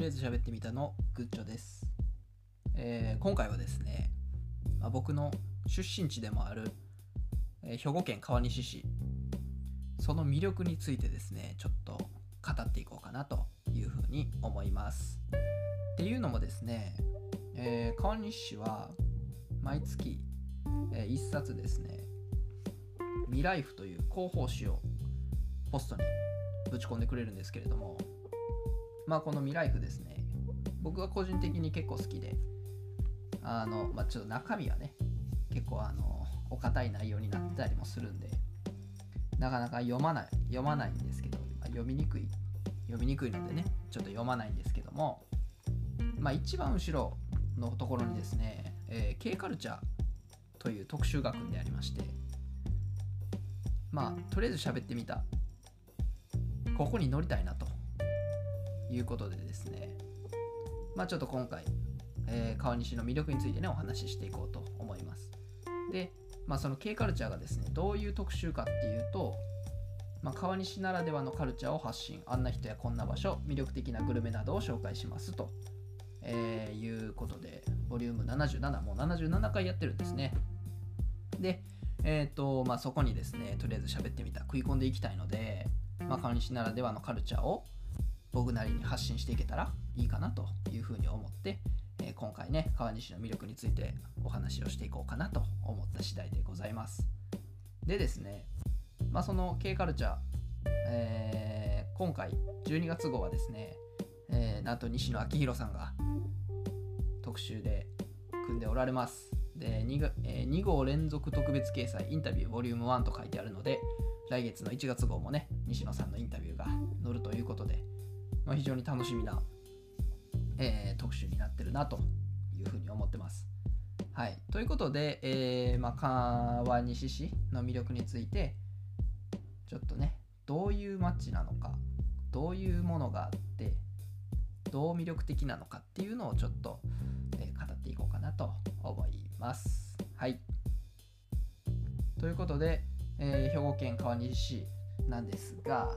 りあえず喋ってみたのグッチョです、えー今回はですね、まあ、僕の出身地でもある、えー兵庫県川西市その魅力についてですねちょっと語っていこうかなというふうに思います。っていうのもですね、えー川西市は毎月、え1冊ですね未来府という広報誌をポストにぶち込んでくれるんですけれどもまあこの未来府ですね。僕は個人的に結構好きであのまあちょっと中身はね結構あのお堅い内容になってたりもするんでなかなか読まない読まないんですけど、まあ読みにくい読みにくいのでねちょっと読まないんですけどもまあ一番後ろのところにですね、えー K カルチャーという特集が組んでありましてまあとりあえず喋ってみた。ここに乗りたいなと。いうことでですね。まあちょっと今回、えー川西の魅力についてねお話ししていこうと思います。でまあその K カルチャーがですねどういう特集かっていうと、まあ、川西ならではのカルチャーを発信あんな人やこんな場所魅力的なグルメなどを紹介しますと、えーいうことでボリューム77もう77回やってるんですね。でえっ、とまあそこにですねとりあえず喋ってみた食い込んでいきたいので、まあ、川西ならではのカルチャーを僕なりに発信していけたらいいかなというふうに思って、えー今回ね川西の魅力についてお話をしていこうかなと思った次第でございます。でですねまあその K カルチャー、えー今回12月号はですね、えーなんと西野昭弘さんが特集で組んでおられます。で 2, が、え2号連続特別掲載インタビューボリューム1と書いてあるので来月の1月号もね西野さんのインタビューが載るということで、まあ、非常に楽しみな、えー特集になってるなというふうに思ってます。はい、ということで、えーまあ、川西市の魅力についてちょっとねどういう街なのかどういうものがあってどう魅力的なのかっていうのをちょっと、えー語っていこうかなと思います。はい。ということで、えー兵庫県川西市なんですが、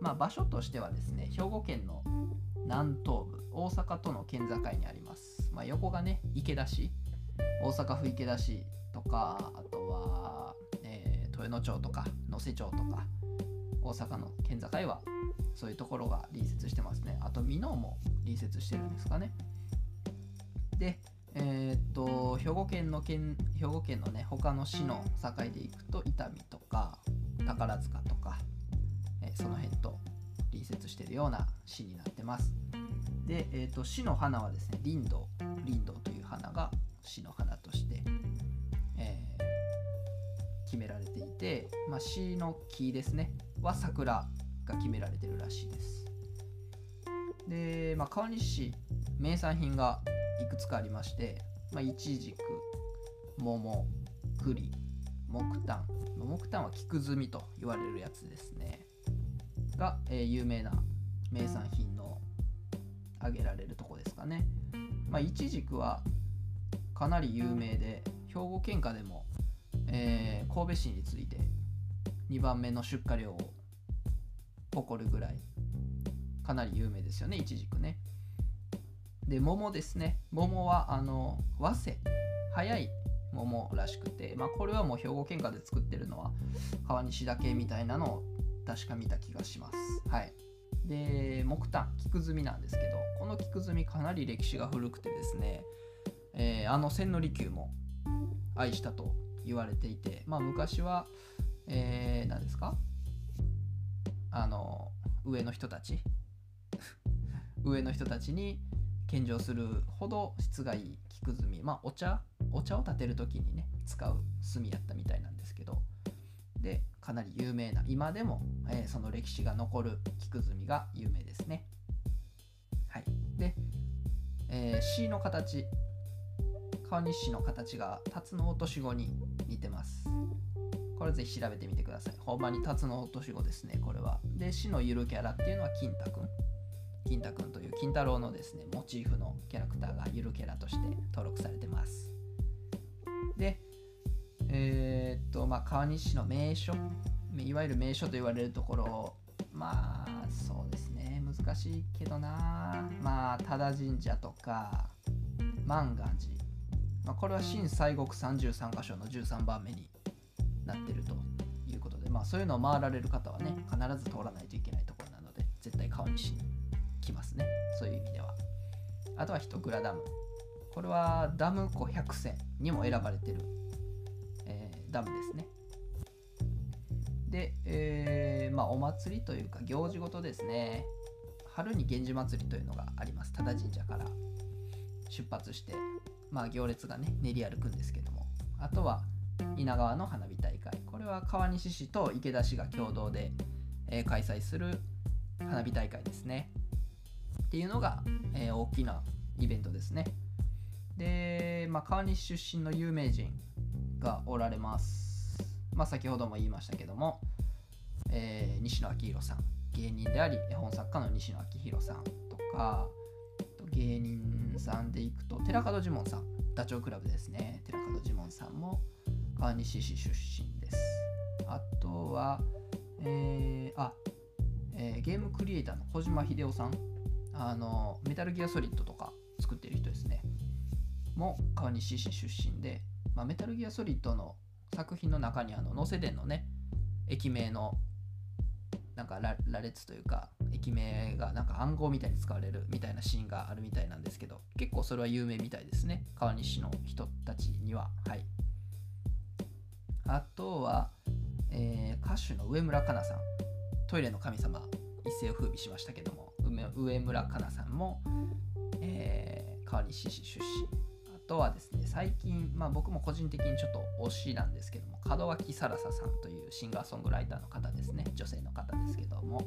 まあ、場所としてはですね兵庫県の南東部大阪との県境にあります、まあ、横がね池田市大阪府池田市とかあとは、えー豊野町とか能勢町とか大阪の県境はそういうところが隣接してますね。あと箕面も隣接してるんですかね。でえーっと兵庫県の県兵庫県のね他の市の境でいくと伊丹とか宝塚とか、その辺と隣接してるような市になってます。で、えーっと市の花はですね林道林道という花が市の花として、えー決められていて、まあ、市の木ですねは桜が決められてるらしいです。で、まあ、川西市名産品がいくつかありまして、まあ、いちじく桃栗木炭。木炭は菊炭と言われるやつですね。が、えー有名な名産品の挙げられるとこですかね。まあいちじくはかなり有名で兵庫県下でも、えー神戸市に次いで2番目の出荷量を誇るぐらいかなり有名ですよねいちじくね。で桃ですね。桃はあの早生。早い桃らしくて、まあ、これはもう兵庫県下で作ってるのは川西だけみたいなのを確か見た気がします。はい。で木炭菊炭なんですけどこの菊炭かなり歴史が古くてですね、えーあの千利休も愛したと言われていてまあ昔はえー、何ですか？あの上の人たち。上の人たちに献上するほど質がいい菊炭まあお茶お茶を立てる時にね使う炭やったみたいなんですけどでかなり有名な今でも、えーその歴史が残る菊炭が有名ですね。はい。で、えー、C の形川西市の形が辰の落とし子に似てます。これぜひ調べてみてください。ほんまに辰の落とし子ですねこれは。で市のゆるキャラっていうのは金太くん。金太くんという金太郎のですねモチーフのキャラクターがゆるキャラとして登録されてます。でえーっとまあ川西市の名所。いわゆる名所と言われるところ。まあそうですね。難しいけどな。まあ多田神社とか万願寺、まあ、これは新西国33箇所の13番目になってるということで。まあそういうのを回られる方はね必ず通らないといけないところなので絶対川西に来ますね。そういう意味では。あとは一倉ダム。これはダム湖百選にも選ばれてる、ダムですね。で、えー、まあ、お祭りというか行事ごとですね。春に源氏祭りというのがあります。多田神社から出発してまあ行列がね練り歩くんですけども。あとは稲川の花火大会。これは川西市と池田市が共同で、えー、開催する花火大会ですね。っていうのが、えー、大きなイベントですね。で、まあ、川西出身の有名人がおられます。まあ先ほども言いましたけども、えー、西野昭弘さん。芸人であり絵本作家の西野昭弘さんとか芸人さんでいくと寺門ジモンさん。ダチョウ倶楽部ですね。寺門ジモンさんも川西市出身です。あとは、えー、あ、えー、ゲームクリエイターの小島秀夫さん。あのメタルギアソリッドとか作ってる人ですね。も川西市出身で、まあ、メタルギアソリッドの作品の中にあの能勢殿のね駅名のなんか羅列というか駅名がなんか暗号みたいに使われるみたいなシーンがあるみたいなんですけど結構それは有名みたいですね。川西の人たちには。はい。あとは、えー、歌手の上村かなさん。トイレの神様一世を風靡しましたけども上村かなさんも、えー、川西市出身。とはですね最近、まあ、僕も個人的にちょっと推しなんですけども門脇さらささんというシンガーソングライターの方ですね。女性の方ですけども。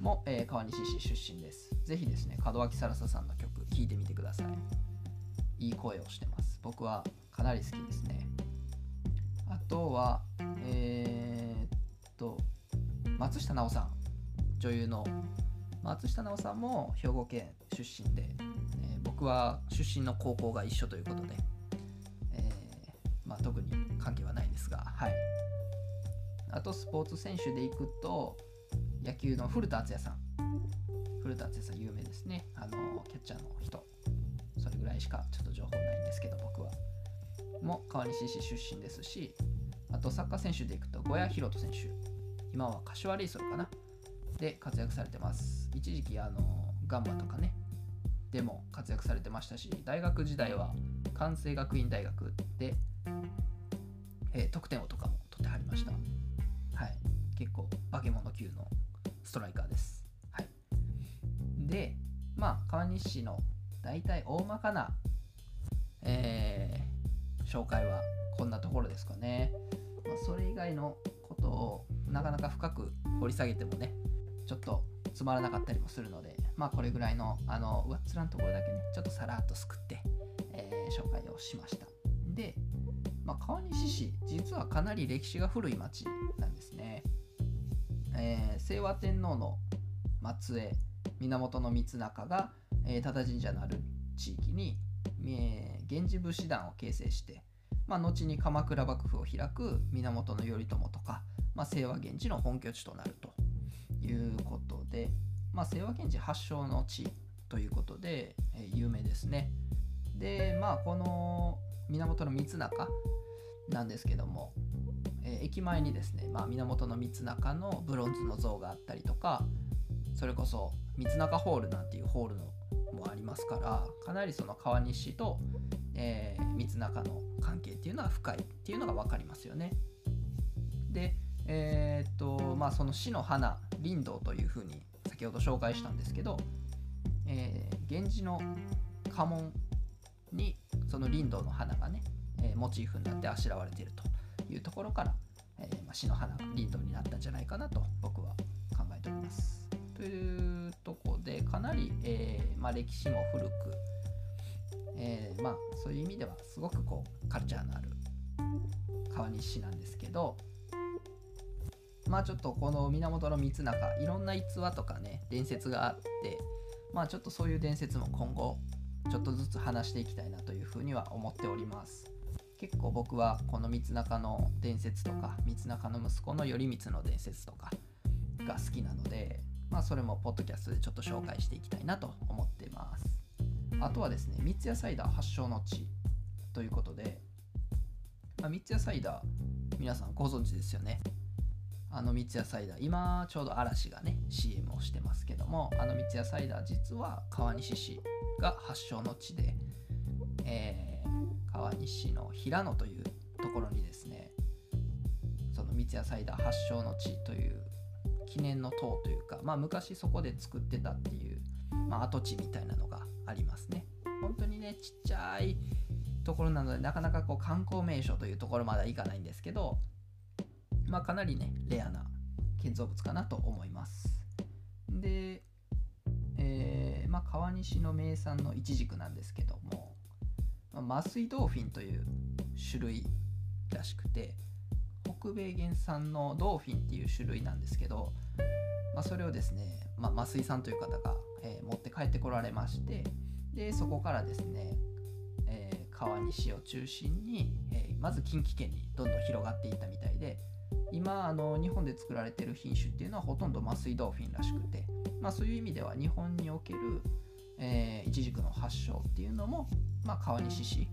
も、えー、川西市出身です。ぜひですね門脇さらささんの曲聴いてみてください。いい声をしてます。僕はかなり好きですね。あとはえー、っと松下奈緒さん。女優の松下奈緒さんも兵庫県出身で、僕は出身の高校が一緒ということで、えー、まあ、特に関係はないですが、はい、あとスポーツ選手でいくと野球の古田敦也さん。古田敦也さん有名ですね。あのキャッチャーの人。それぐらいしかちょっと情報ないんですけど僕は。も川西市出身ですしあとサッカー選手でいくと小谷宏斗選手。今は柏レイソルかな。で活躍されてます。一時期あのガンバとかねでも活躍されてましたし大学時代は関西学院大学で、えー、得点王とかも取ってはりました。はい。結構化け物級のストライカーです。はい。でまあ川西の大体大まかな、えー、紹介はこんなところですかね、まあ、それ以外のことをなかなか深く掘り下げてもねちょっとつまらなかったりもするので、まあこれぐらいの、あの、上っ面のところだけね、ちょっとさらっとすくって、えー、紹介をしました。で、まあ、川西市、実はかなり歴史が古い町なんですね。えー、清和天皇の末裔、源光中が、えー、多田神社のある地域に、えー、源氏武士団を形成して、まあ、後に鎌倉幕府を開く源頼朝とか、まあ、清和源氏の本拠地となるということで、まあ、清和源氏発祥の地ということで、え、有名ですね。で、まあ、この源の光中なんですけども、え、駅前にですね、まあ、源光中のブロンズの像があったりとか、それこそ光中ホールなんていうホールのもありますからかなりその川西と、えー、光中の関係っていうのは深いっていうのが分かりますよね。でえー、っとまあその死の花林道というふうに先ほど紹介したんですけど、えー、源氏の家紋にその林道の花がね、えー、モチーフになってあしらわれているというところから、えーまあ、死の花が林道になったんじゃないかなと僕は考えております。というとこでかなり、えーまあ、歴史も古く、えーまあ、そういう意味ではすごくこうカルチャーのある川西市なんですけど、まあちょっとこの源光中いろんな逸話とかね伝説があってまあちょっとそういう伝説も今後ちょっとずつ話していきたいなというふうには思っております。結構僕はこの光中の伝説とか光中の息子の頼光の伝説とか、が好きなので、まあ、それもポッドキャストでちょっと紹介していきたいなと思ってます。あとはですね三ツ矢サイダー発祥の地ということで、まあ、三ツ矢サイダー皆さんご存知ですよね。あの三ツ矢サイダー今ちょうど嵐がね CM をしてますけどもあの三ツ矢サイダー実は川西市が発祥の地で、えー、川西の平野というところにですねその三ツ矢サイダー発祥の地という記念の塔というか、まあ、昔そこで作ってたっていう、まあ、跡地みたいなのがありますね。本当にねちっちゃいところなのでなかなかこう観光名所というところまではいかないんですけど、まあ、かなりねレアな建造物かなと思います。で、えー、まあ、川西の名産のイチジクなんですけども、まあ、麻酔ドーフィンという種類らしくて北米原産のドーフィンっていう種類なんですけど、まあ、それをですね、まあ、増井さんという方が、えー、持って帰ってこられましてでそこからですね、えー、川西を中心に、えー、まず近畿圏にどんどん広がっていったみたいで今あの日本で作られてる品種っていうのはほとんど麻酔ドーフィンらしくて、まあ、そういう意味では日本における、えー、イチジクの発祥っていうのも、まあ、川西市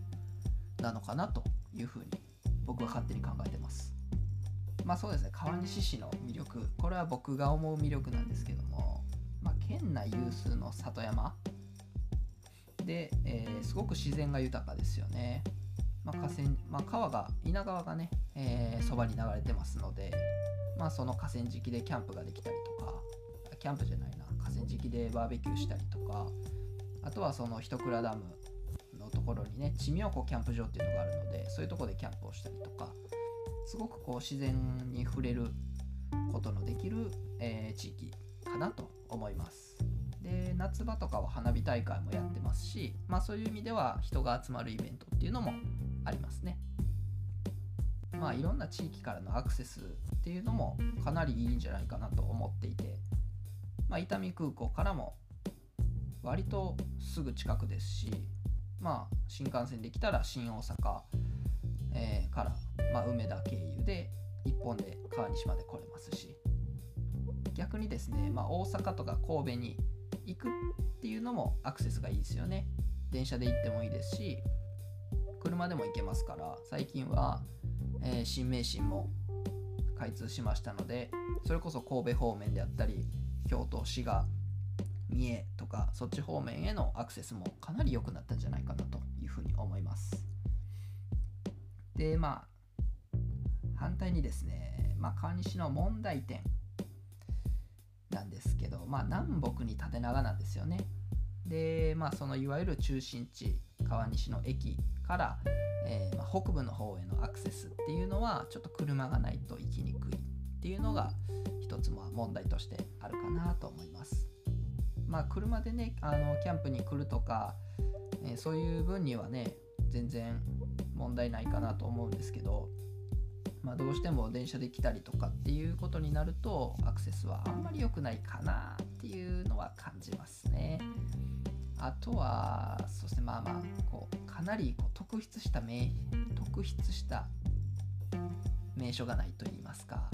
なのかなというふうに僕は勝手に考えてます。まあそうですね川西市の魅力これは僕が思う魅力なんですけども、まあ、県内有数の里山で、えー、すごく自然が豊かですよね、まあ、河川まあ、川が稲川がねそば、に流れてますので、まあ、その河川敷でキャンプができたりとかキャンプじゃないな河川敷でバーベキューしたりとかあとはその一倉ダムのところにね地妙湖キャンプ場っていうのがあるのでそういうとこでキャンプをしたりとかすごくこう自然に触れることのできる、えー、地域かなと思います。で夏場とかは花火大会もやってますし、まあ、そういう意味では人が集まるイベントっていうのも。あいろんな地域からのアクセスっていうのもかなりいいんじゃないかなと思っていて、まあ、伊丹空港からも割とすぐ近くですし、まあ、新幹線で来たら新大阪、えー、から、まあ、梅田経由で1本で川西まで来れますし逆にですね、まあ、大阪とか神戸に行くっていうのもアクセスがいいですよね。電車で行ってもいいですし車でも行けますから最近は、えー、新名神も開通しましたのでそれこそ神戸方面であったり京都滋賀三重とかそっち方面へのアクセスもかなり良くなったんじゃないかなというふうに思いますでまあ反対にですね、まあ、川西の問題点なんですけど、まあ、南北に縦長なんですよね。で、まあ、そのいわゆる中心地川西の駅から、えー、まあ、北部の方へのアクセスっていうのはちょっと車がないと行きにくいっていうのが一つま問題としてあるかなと思います。まあ、車でねあのキャンプに来るとか、えー、そういう分にはね全然問題ないかなと思うんですけどまあ、どうしても電車で来たりとかっていうことになるとアクセスはあんまり良くないかなっていうのは感じますね。あとはそしてまあまあこうかなりこう特筆した名特筆した名所がないと言いますか、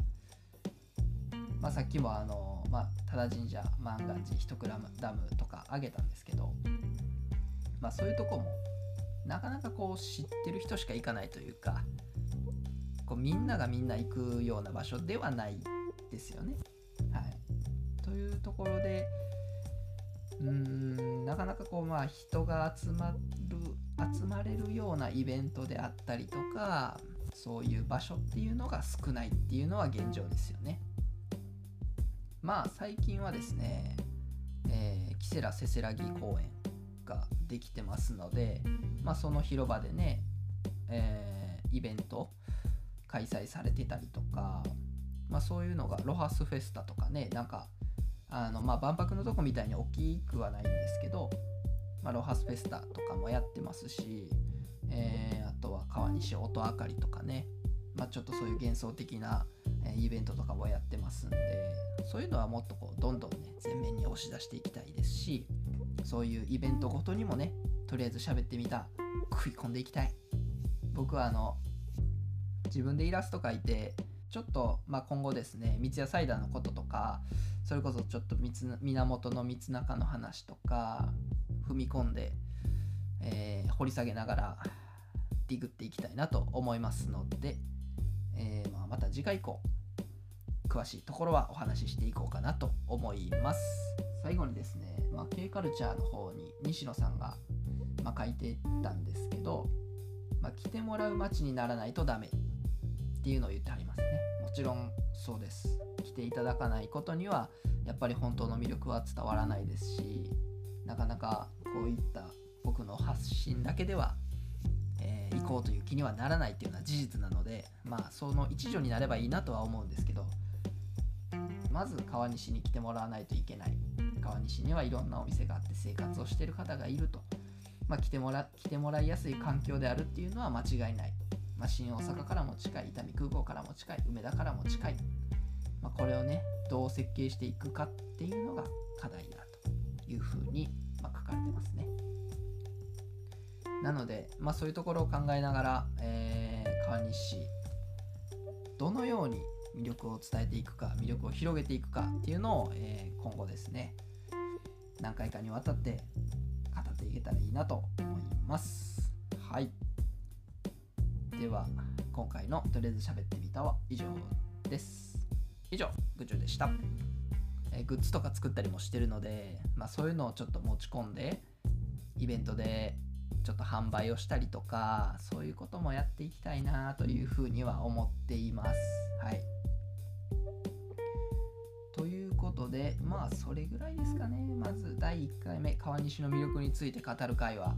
まあ、さっきもあの、まあ、多田神社万願寺一倉ダムとか挙げたんですけど、まあ、そういうとこもなかなかこう知ってる人しか行かないというかこうみんながみんな行くような場所ではないですよね。はい、というところでうんなかなかこうまあ人が集まる集まれるようなイベントであったりとかそういう場所っていうのが少ないっていうのは現状ですよね。まあ最近はですね、えー、キセラせせらぎ公園ができてますので、まあ、その広場でね、えー、イベント開催されてたりとか、まあ、そういうのがロハスフェスタとかねなんかあのまあ万博のとこみたいに大きくはないんですけど、まあ、ロハスフェスタとかもやってますし、えー、あとは川西音あかりとかね、まあ、ちょっとそういう幻想的なイベントとかもやってますんでそういうのはもっとこうどんどんね前面に押し出していきたいですしそういうイベントごとにもねとりあえず喋ってみた食い込んでいきたい。僕はあの自分でイラスト描いてちょっと、まあ、今後ですね三ツ矢サイダーのこととかそれこそちょっと源の三中の話とか踏み込んで、えー、掘り下げながらディグっていきたいなと思いますので、えー、まあ、また次回以降詳しいところはお話ししていこうかなと思います。最後にですね、まあ、K カルチャーの方に西野さんが、まあ、書いてたんですけど、まあ、来てもらう街にならないとダメっていうのを言ってはりますね。もちろんそうです。来ていただかないことにはやっぱり本当の魅力は伝わらないですしなかなかこういった僕の発信だけでは、えー、行こうという気にはならないっていうのは事実なのでまあその一助になればいいなとは思うんですけどまず川西に来てもらわないといけない。川西にはいろんなお店があって生活をしている方がいると、まあ、来てもら来てもらいやすい環境であるっていうのは間違いない、まあ、新大阪からも近い伊丹空港からも近い梅田からも近い、まあ、これをねどう設計していくかっていうのが課題だというふうに、ま書かれてますね。なので、まあ、そういうところを考えながら、えー、川西どのように魅力を伝えていくか魅力を広げていくかっていうのを、えー、今後ですね何回かにわたって語っていけたらいいなと思います。はい。では今回のとりあえず喋ってみたは以上です。以上グチュでした、えー、グッズとか作ったりもしてるので、まあ、そういうのをちょっと持ち込んでイベントでちょっと販売をしたりとかそういうこともやっていきたいなというふうには思っています。はい。ということでまあそれぐらいですかね。まず第1回目川西の魅力について語る会は。